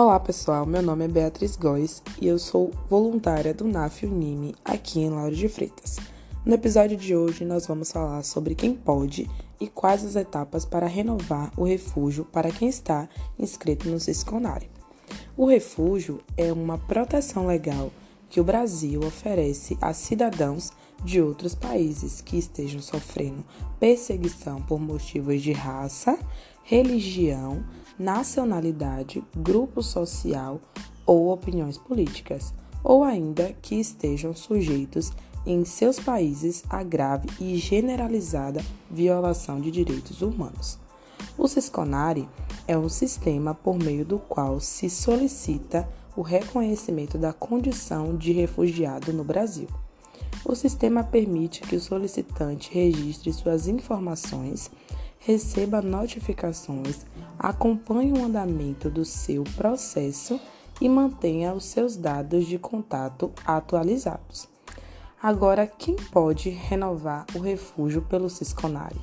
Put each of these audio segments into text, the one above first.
Olá pessoal, meu nome é Beatriz Góes e eu sou voluntária do NAF Unime aqui em Lauro de Freitas. No episódio de hoje nós vamos falar sobre quem pode e quais as etapas para renovar o refúgio para quem está inscrito no Cisconari. O refúgio é uma proteção legal que o Brasil oferece a cidadãos de outros países que estejam sofrendo perseguição por motivos de raça, religião, nacionalidade, grupo social ou opiniões políticas, ou ainda que estejam sujeitos em seus países a grave e generalizada violação de direitos humanos. O Cisconari é um sistema por meio do qual se solicita o reconhecimento da condição de refugiado no Brasil. O sistema permite que o solicitante registre suas informações, receba notificações, acompanhe o andamento do seu processo e mantenha os seus dados de contato atualizados. Agora, quem pode renovar o refúgio pelo Cisconari?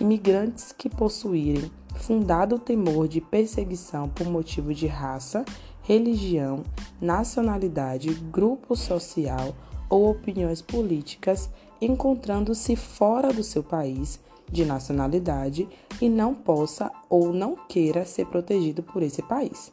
Imigrantes que possuírem fundado temor de perseguição por motivo de raça, religião, nacionalidade, grupo social ou opiniões políticas, encontrando-se fora do seu país de nacionalidade e não possa ou não queira ser protegido por esse país.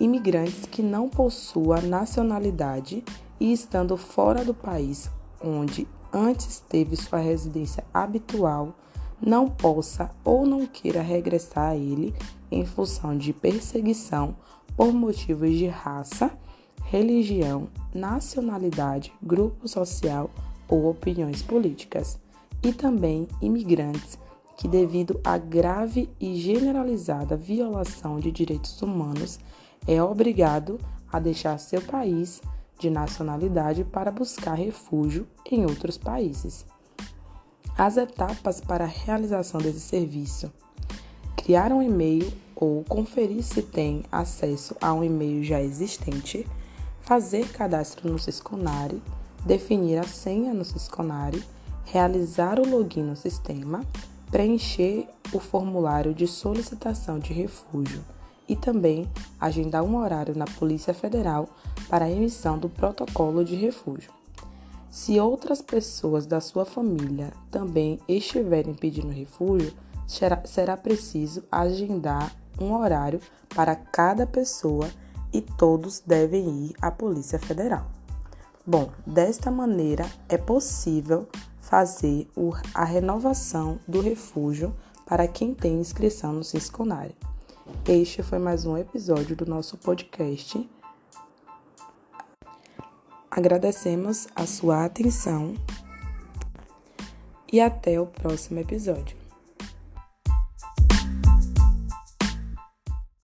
Imigrantes que não possuam nacionalidade e estando fora do país onde antes teve sua residência habitual, não possa ou não queira regressar a ele em função de perseguição por motivos de raça, religião, nacionalidade, grupo social ou opiniões políticas, e também imigrantes que, devido à grave e generalizada violação de direitos humanos, é obrigado a deixar seu país de nacionalidade para buscar refúgio em outros países. As etapas para a realização desse serviço: criar um e-mail ou conferir se tem acesso a um e-mail já existente fazer cadastro no Sisconari, definir a senha no Sisconari, realizar o login no sistema, preencher o formulário de solicitação de refúgio e também agendar um horário na Polícia Federal para a emissão do protocolo de refúgio. Se outras pessoas da sua família também estiverem pedindo refúgio, será, preciso agendar um horário para cada pessoa e todos devem ir à Polícia Federal. Bom, desta maneira é possível fazer a renovação do refúgio para quem tem inscrição no Cisconari. Este foi mais um episódio do nosso podcast. Agradecemos a sua atenção e até o próximo episódio.